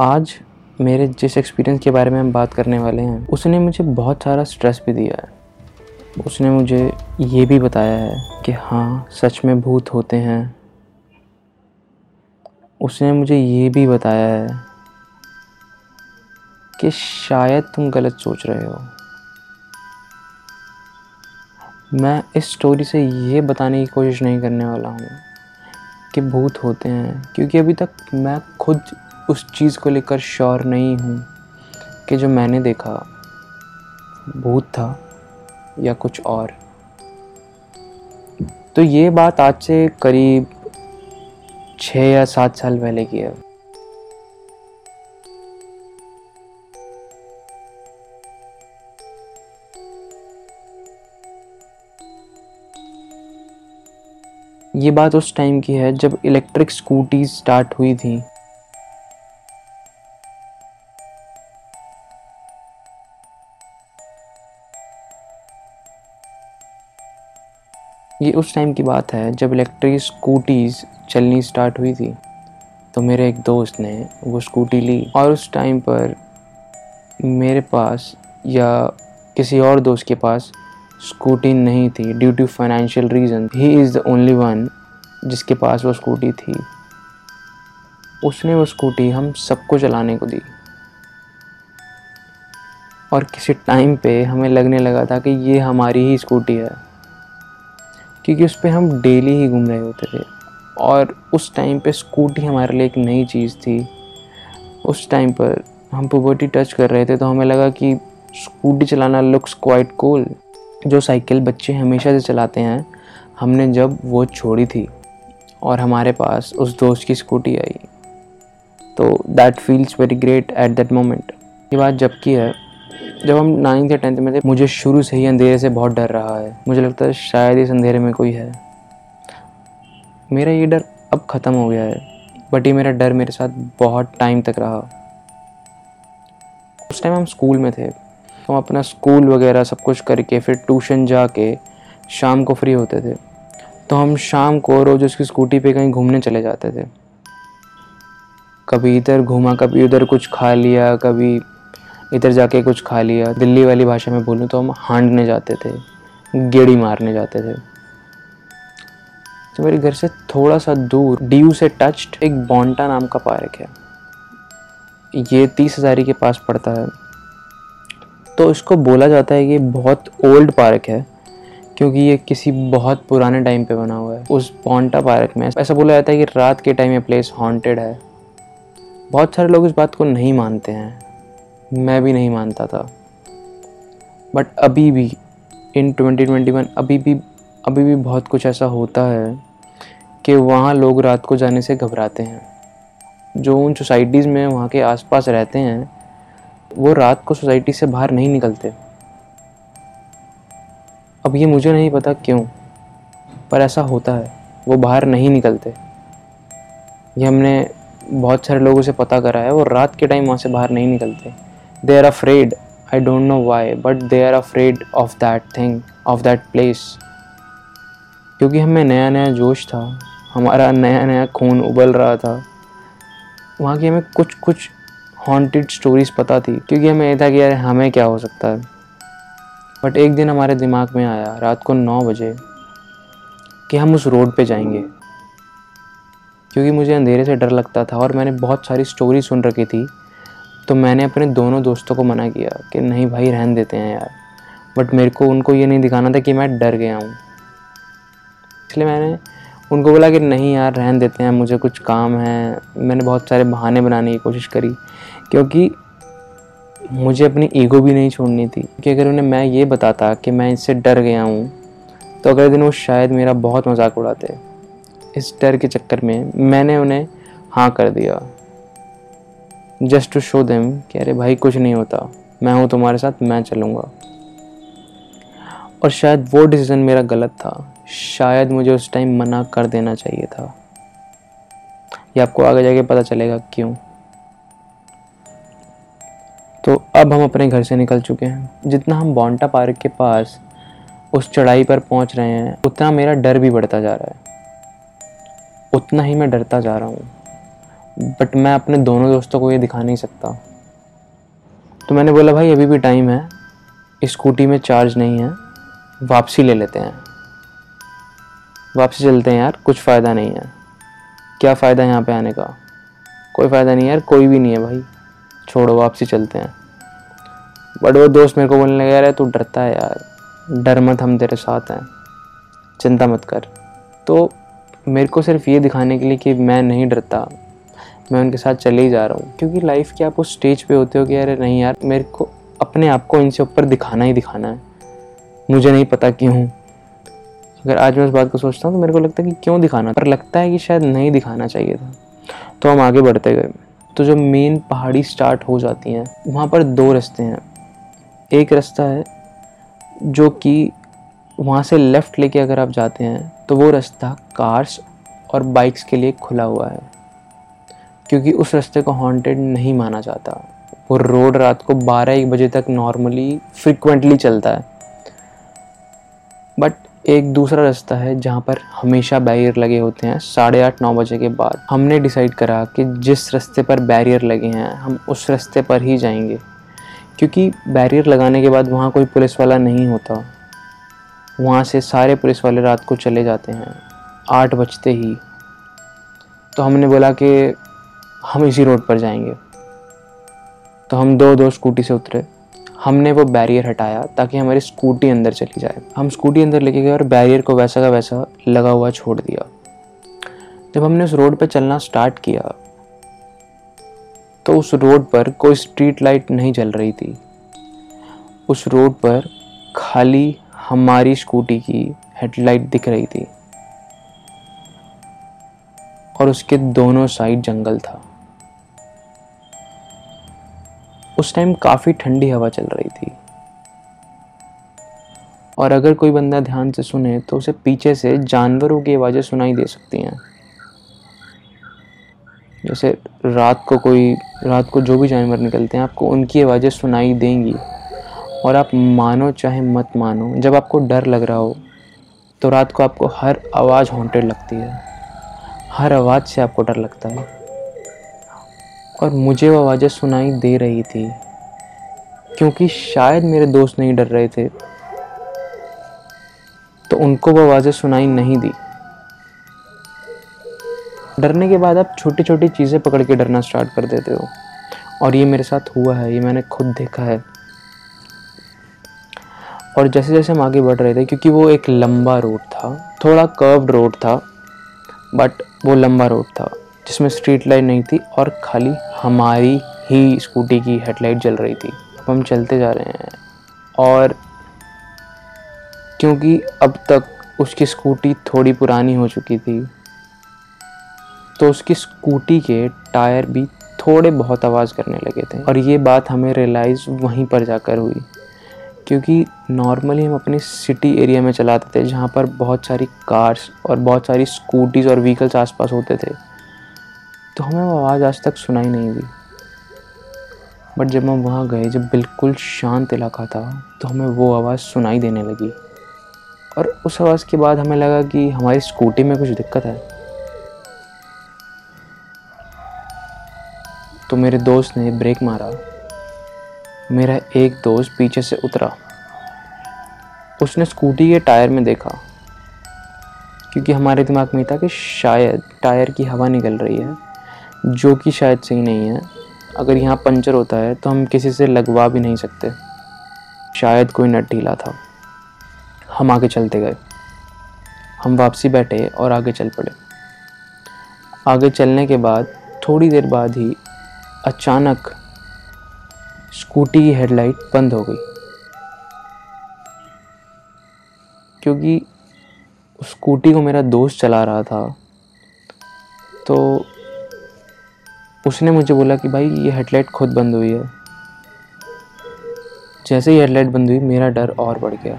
आज मेरे जिस एक्सपीरियंस के बारे में हम बात करने वाले हैं, उसने मुझे बहुत सारा स्ट्रेस भी दिया है। उसने मुझे ये भी बताया है कि हाँ सच में भूत होते हैं। उसने मुझे ये भी बताया है कि शायद तुम गलत सोच रहे हो। मैं इस स्टोरी से ये बताने की कोशिश नहीं करने वाला हूँ कि भूत होते हैं, क्योंकि अभी तक मैं खुद उस चीज़ को लेकर श्योर नहीं हूँ कि जो मैंने देखा भूत था या कुछ और। तो ये बात आज से करीब छः या सात साल पहले की है। ये बात उस टाइम की है जब इलेक्ट्रिक स्कूटी स्टार्ट हुई थी। ये उस टाइम की बात है, जब इलेक्ट्रिक स्कूटीज़ चलनी स्टार्ट हुई थी तो मेरे एक दोस्त ने वो स्कूटी ली और उस टाइम पर मेरे पास या किसी और दोस्त के पास स्कूटी नहीं थी due to financial reason he is the only one जिसके पास वो स्कूटी थी। उसने वो स्कूटी हम सबको चलाने को दी। और किसी टाइम पे हमें लगने लगा था कि ये हमारी ही स्कूटी है। क्योंकि उस पर हम डेली ही घूम रहे होते थे। और उस टाइम पे स्कूटी हमारे लिए एक नई चीज़ थी। उस टाइम पर हम पुबर्टी टच कर रहे थे तो हमें लगा कि स्कूटी चलाना लुक्स क्वाइट कूल जो साइकिल बच्चे हमेशा से चलाते हैं, हमने जब वो छोड़ी थी और हमारे पास उस दोस्त की स्कूटी आई तो that feels very great at that moment ये बात जब की है जब हम नाइन्थ या टेंथ में थे, मुझे शुरू से ही अंधेरे से बहुत डर रहा है। मुझे लगता है शायद इस अंधेरे में कोई है। मेरा ये डर अब ख़त्म हो गया है बट ये मेरा डर मेरे साथ बहुत टाइम तक रहा। उस टाइम हम स्कूल में थे। हम अपना स्कूल वगैरह सब कुछ करके, फिर ट्यूशन जाके शाम को फ्री होते थे। तो हम शाम को रोज़ उसकी स्कूटी पे कहीं घूमने चले जाते थे। कभी इधर घूमा, कभी उधर कुछ खा लिया, कभी इधर जाके कुछ खा लिया। दिल्ली वाली भाषा में बोलूँ तो हम हांडने जाते थे, गेड़ी मारने जाते थे। तो मेरे घर से थोड़ा सा दूर, डीयू से टच्ड, एक बॉन्टा नाम का पार्क है। ये तीस हज़ारी के पास पड़ता है। तो इसको बोला जाता है कि बहुत ओल्ड पार्क है, क्योंकि ये किसी बहुत पुराने टाइम पे बना हुआ है। उस बॉन्टा पार्क में ऐसा बोला जाता है कि रात के टाइम ये प्लेस हॉन्टेड है। बहुत सारे लोग इस बात को नहीं मानते हैं। मैं भी नहीं मानता था। बट अभी भी इन 2021 अभी भी अभी भी बहुत कुछ ऐसा होता है कि वहाँ लोग रात को जाने से घबराते हैं। जो उन सोसाइटीज़ में वहाँ के आसपास रहते हैं, वो रात को सोसाइटी से बाहर नहीं निकलते। अब ये मुझे नहीं पता क्यों, पर ऐसा होता है, वो बाहर नहीं निकलते। ये हमने बहुत सारे लोगों से पता करा है, वो रात के टाइम वहाँ से बाहर नहीं निकलते। They are afraid. I don't know why, but they are afraid of that thing, of that place. क्योंकि हमें नया नया जोश था, हमारा नया नया खून उबल रहा था। वहाँ की हमें कुछ कुछ हॉन्टेड स्टोरीज पता थी, क्योंकि हमें ये था कि यार हमें क्या हो सकता है। बट एक दिन हमारे दिमाग में आया, रात को नौ बजे, कि हम उस रोड पे जाएँगे। क्योंकि मुझे अंधेरे से डर लगता था और मैंने बहुत सारी स्टोरी सुन रखी थी। तो मैंने अपने दोनों दोस्तों को मना किया कि नहीं भाई, रहन देते हैं यार। बट मेरे को उनको ये नहीं दिखाना था कि मैं डर गया हूँ। इसलिए मैंने उनको बोला कि नहीं यार, रहन देते हैं, मुझे कुछ काम है। मैंने बहुत सारे बहाने बनाने की कोशिश करी, क्योंकि मुझे अपनी ईगो भी नहीं छोड़नी थी। कि अगर उन्हें मैं ये बताता कि मैं इससे डर गया हूँ तो अगले दिन वो शायद मेरा बहुत मज़ाक उड़ाते। इस डर के चक्कर में मैंने उन्हें हाँ कर दिया। जस्ट टू शो देम कि अरे भाई कुछ नहीं होता। मैं हूँ तुम्हारे साथ, मैं चलूँगा। और शायद वो डिसीज़न मेरा गलत था। शायद मुझे उस टाइम मना कर देना चाहिए था। ये आपको आगे जाके पता चलेगा क्यों। तो अब हम अपने घर से निकल चुके हैं। जितना हम बॉन्टा पार्क के पास, उस चढ़ाई पर पहुँच रहे हैं, उतना मेरा डर भी बढ़ता जा रहा है। उतना ही मैं डरता जा रहा हूँ। बट मैं अपने दोनों दोस्तों को ये दिखा नहीं सकता। तो मैंने बोला, भाई, अभी भी टाइम है। स्कूटी में चार्ज नहीं है। वापसी ले लेते हैं। वापसी चलते हैं यार। कुछ फ़ायदा नहीं है। क्या फ़ायदा यहाँ पे आने का? कोई फ़ायदा नहीं यार। कोई भी नहीं है भाई। छोड़ो, वापसी चलते हैं। बट वो दोस्त मेरे को बोलने लगा यार तू डरता है यार। डर मत, हम तेरे साथ हैं। चिंता मत कर। तो मेरे को सिर्फ़ ये दिखाने के लिए कि मैं नहीं डरता। मैं उनके साथ चले ही जा रहा हूँ। क्योंकि लाइफ के आप उस स्टेज पे होते हो कि अरे नहीं यार, मेरे को अपने आप को इनसे ऊपर दिखाना ही दिखाना है। मुझे नहीं पता क्यों। अगर आज मैं उस बात को सोचता हूँ तो मेरे को लगता है कि क्यों दिखाना? पर लगता है कि शायद नहीं दिखाना चाहिए था। तो हम आगे बढ़ते गए तो जो मेन पहाड़ी स्टार्ट हो जाती हैं, वहाँ पर दो रास्ते हैं। एक रास्ता है जो कि वहाँ से लेफ़्ट लेके अगर आप जाते हैं तो वो रास्ता कार्स और बाइक्स के लिए खुला हुआ है। क्योंकि उस रास्ते को हॉन्टेड नहीं माना जाता। वो रोड रात को 12 एक बजे तक नॉर्मली फ्रिक्वेंटली चलता है। बट एक दूसरा रास्ता है जहाँ पर हमेशा बैरियर लगे होते हैं, साढ़े आठ, नौ बजे के बाद। हमने डिसाइड करा कि जिस रास्ते पर बैरियर लगे हैं, हम उस रास्ते पर ही जाएँगे। क्योंकि बैरियर लगाने के बाद वहाँ कोई पुलिस वाला नहीं होता। वहाँ से सारे पुलिस वाले रात को चले जाते हैं, आठ बजते ही। तो हमने बोला कि हम इसी रोड पर जाएँगे। तो हम दो दो स्कूटी से उतरे। हमने वो बैरियर हटाया ताकि हमारी स्कूटी अंदर चली जाए। हम स्कूटी अंदर लेके गए और बैरियर को वैसा का वैसा लगा हुआ छोड़ दिया। जब हमने उस रोड पर चलना स्टार्ट किया तो उस रोड पर कोई स्ट्रीट लाइट नहीं जल रही थी। उस रोड पर खाली हमारी स्कूटी की हेडलाइट दिख रही थी। और उसके दोनों साइड जंगल था। उस टाइम काफ़ी ठंडी हवा चल रही थी। और अगर कोई बंदा ध्यान से सुने तो उसे पीछे से जानवरों की आवाज़ें सुनाई दे सकती हैं। जैसे रात को कोई, रात को जो भी जानवर निकलते हैं, आपको उनकी आवाज़ें सुनाई देंगी। और आप मानो चाहे मत मानो, जब आपको डर लग रहा हो तो रात को आपको हर आवाज़ हॉन्टेड लगती है। हर आवाज़ से आपको डर लगता है। और मुझे वो आवाज़ें सुनाई दे रही थी, क्योंकि शायद मेरे दोस्त नहीं डर रहे थे। तो उनको वो आवाज़ें सुनाई नहीं दी। डरने के बाद आप छोटी छोटी चीज़ें पकड़ के डरना स्टार्ट कर देते हो। और ये मेरे साथ हुआ है, ये मैंने खुद देखा है। और जैसे जैसे हम आगे बढ़ रहे थे, क्योंकि वो एक लंबा रोड था, थोड़ा कर्व्ड रोड था बट वो लंबा रोड था। जिसमें स्ट्रीट लाइट नहीं थी और खाली हमारी ही स्कूटी की हेडलाइट जल रही थी। अब हम चलते जा रहे हैं और क्योंकि अब तक उसकी स्कूटी थोड़ी पुरानी हो चुकी थी तो उसकी स्कूटी के टायर भी थोड़े बहुत आवाज़ करने लगे थे। और ये बात हमें रियलाइज़ वहीं पर जाकर हुई, क्योंकि नॉर्मली हम अपनी सिटी एरिया में चलाते थे जहाँ पर बहुत सारी कार्स और बहुत सारी स्कूटीज़ और व्हीकल्स आसपास होते थे। तो हमें वो आवाज़ आज तक सुनाई नहीं दी। बट जब हम वहाँ गए, जब बिल्कुल शांत इलाका था तो हमें वो आवाज़ सुनाई देने लगी। और उस आवाज़ के बाद हमें लगा कि हमारी स्कूटी में कुछ दिक्कत है। तो मेरे दोस्त ने ब्रेक मारा। मेरा एक दोस्त पीछे से उतरा। उसने स्कूटी के टायर में देखा। क्योंकि हमारे दिमाग में था कि शायद टायर की हवा निकल रही है। जो कि शायद सही नहीं है। अगर यहाँ पंचर होता है तो हम किसी से लगवा भी नहीं सकते। शायद कोई नट ढीला था। हम आगे चलते गए। हम वापसी बैठे और आगे चल पड़े। आगे चलने के बाद, थोड़ी देर बाद ही अचानक स्कूटी की हेडलाइट बंद हो गई। क्योंकि स्कूटी को मेरा दोस्त चला रहा था तो उसने मुझे बोला कि भाई, ये हेडलाइट खुद बंद हुई है। जैसे ही हेडलाइट बंद हुई, मेरा डर और बढ़ गया।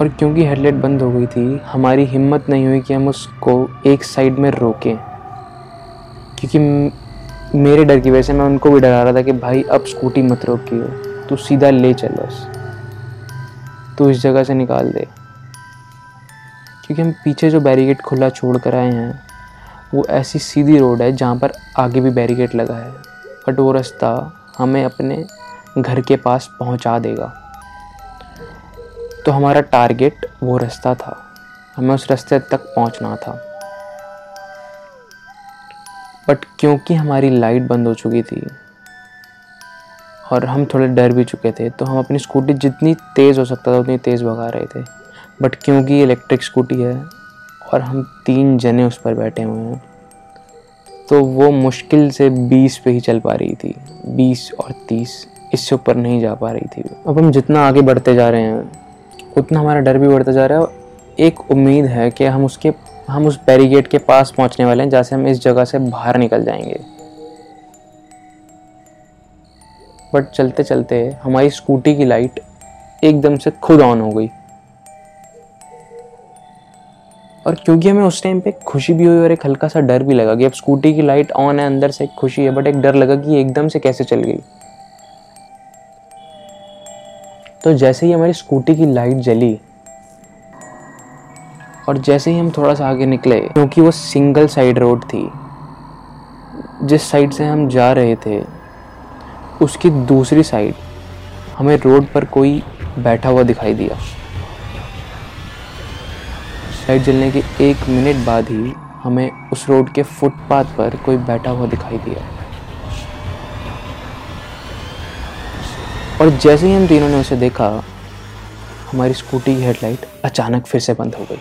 और क्योंकि हेडलाइट बंद हो गई थी, हमारी हिम्मत नहीं हुई कि हम उसको एक साइड में रोकें। क्योंकि मेरे डर की वजह से मैं उनको भी डरा रहा था कि भाई, अब स्कूटी मत रोकियो, तू सीधा ले चल बस। तू इस जगह से निकाल दे। क्योंकि हम पीछे जो बैरिकेड खुला छोड़ कर आए हैं वो ऐसी सीधी रोड है जहाँ पर आगे भी बैरिकेड लगा है। बट वो रास्ता हमें अपने घर के पास पहुँचा देगा। तो हमारा टारगेट वो रास्ता था। हमें उस रास्ते तक पहुँचना था। बट क्योंकि हमारी लाइट बंद हो चुकी थी और हम थोड़े डर भी चुके थे तो हम अपनी स्कूटी जितनी तेज़ हो सकता था उतनी तेज़ भगा रहे थे। बट क्योंकि इलेक्ट्रिक स्कूटी है और हम तीन जने उस पर बैठे हुए हैं। तो वो मुश्किल से बीस पे ही चल पा रही थी। बीस और तीस, इससे ऊपर नहीं जा पा रही थी। अब हम जितना आगे बढ़ते जा रहे हैं, उतना हमारा डर भी बढ़ता जा रहा है और एक उम्मीद है कि हम उसके, हम उस बैरीगेट के पास पहुँचने वाले हैं, जहाँ से हम इस जगह से बाहर निकल जाएँगे। बट चलते चलते हमारी स्कूटी की लाइट एकदम से खुद ऑन हो गई। और क्योंकि हमें उस टाइम पे खुशी भी हुई और एक हल्का सा डर भी लगा कि अब स्कूटी की लाइट ऑन है, अंदर से खुशी है बट एक डर लगा कि एकदम से कैसे चल गई। तो जैसे ही हमारी स्कूटी की लाइट जली और जैसे ही हम थोड़ा सा आगे निकले, क्योंकि वो सिंगल साइड रोड थी, जिस साइड से हम जा रहे थे, उसकी दूसरी साइड हमें रोड पर कोई बैठा हुआ दिखाई दिया। लाइट जलने के एक मिनट बाद ही हमें उस रोड के फुटपाथ पर कोई बैठा हुआ दिखाई दिया। और जैसे ही हम तीनों ने उसे देखा, हमारी स्कूटी की हेडलाइट अचानक फिर से बंद हो गई।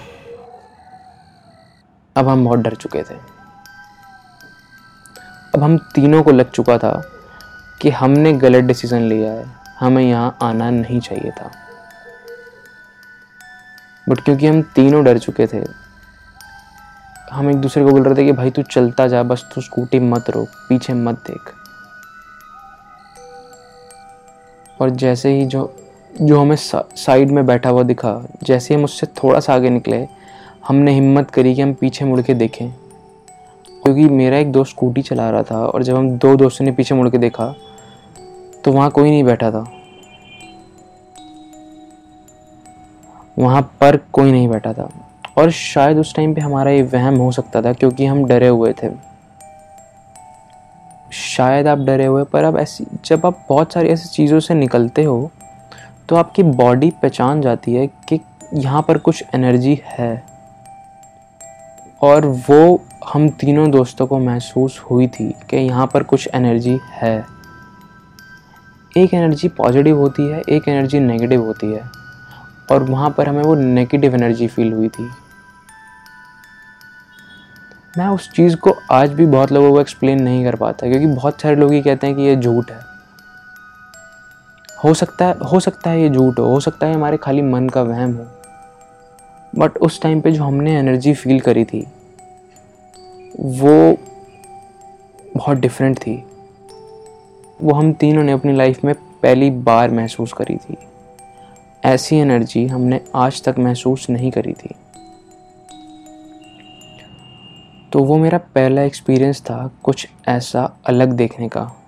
अब हम बहुत डर चुके थे। अब हम तीनों को लग चुका था कि हमने गलत डिसीज़न लिया है, हमें यहाँ आना नहीं चाहिए था। बट क्योंकि हम तीनों डर चुके थे हम एक दूसरे को बोल रहे थे कि भाई तू चलता जा बस तू स्कूटी मत रोक पीछे मत देख। और जैसे ही जो जो हमें सा, साइड में बैठा हुआ दिखा जैसे हम उससे थोड़ा सा आगे निकले हमने हिम्मत करी कि हम पीछे मुड़ के देखें। क्योंकि मेरा एक दोस्त स्कूटी चला रहा था और जब हम दो दोस्तों ने पीछे मुड़ के देखा तो वहाँ कोई नहीं बैठा था। वहाँ पर कोई नहीं बैठा था। और शायद उस टाइम पे हमारा ये वहम हो सकता था क्योंकि हम डरे हुए थे। शायद आप डरे हुए, पर अब ऐसी, जब आप बहुत सारी ऐसी चीज़ों से निकलते हो तो आपकी बॉडी पहचान जाती है कि यहाँ पर कुछ एनर्जी है। और वो हम तीनों दोस्तों को महसूस हुई थी कि यहाँ पर कुछ एनर्जी है। एक एनर्जी पॉजिटिव होती है, एक एनर्जी नेगेटिव होती है। और वहाँ पर हमें वो नेगेटिव एनर्जी फील हुई थी। मैं उस चीज़ को आज भी बहुत लोगों को एक्सप्लेन नहीं कर पाता, क्योंकि बहुत सारे लोग ही कहते हैं कि ये झूठ है। हो सकता है, हो सकता है ये झूठ हो हो सकता है हमारे खाली मन का वहम हो। बट उस टाइम पे जो हमने एनर्जी फील करी थी, वो बहुत डिफरेंट थी। वो हम तीनों ने अपनी लाइफ में पहली बार महसूस करी थी। ऐसी एनर्जी हमने आज तक महसूस नहीं करी थी। तो वो मेरा पहला एक्सपीरियंस था कुछ ऐसा अलग देखने का।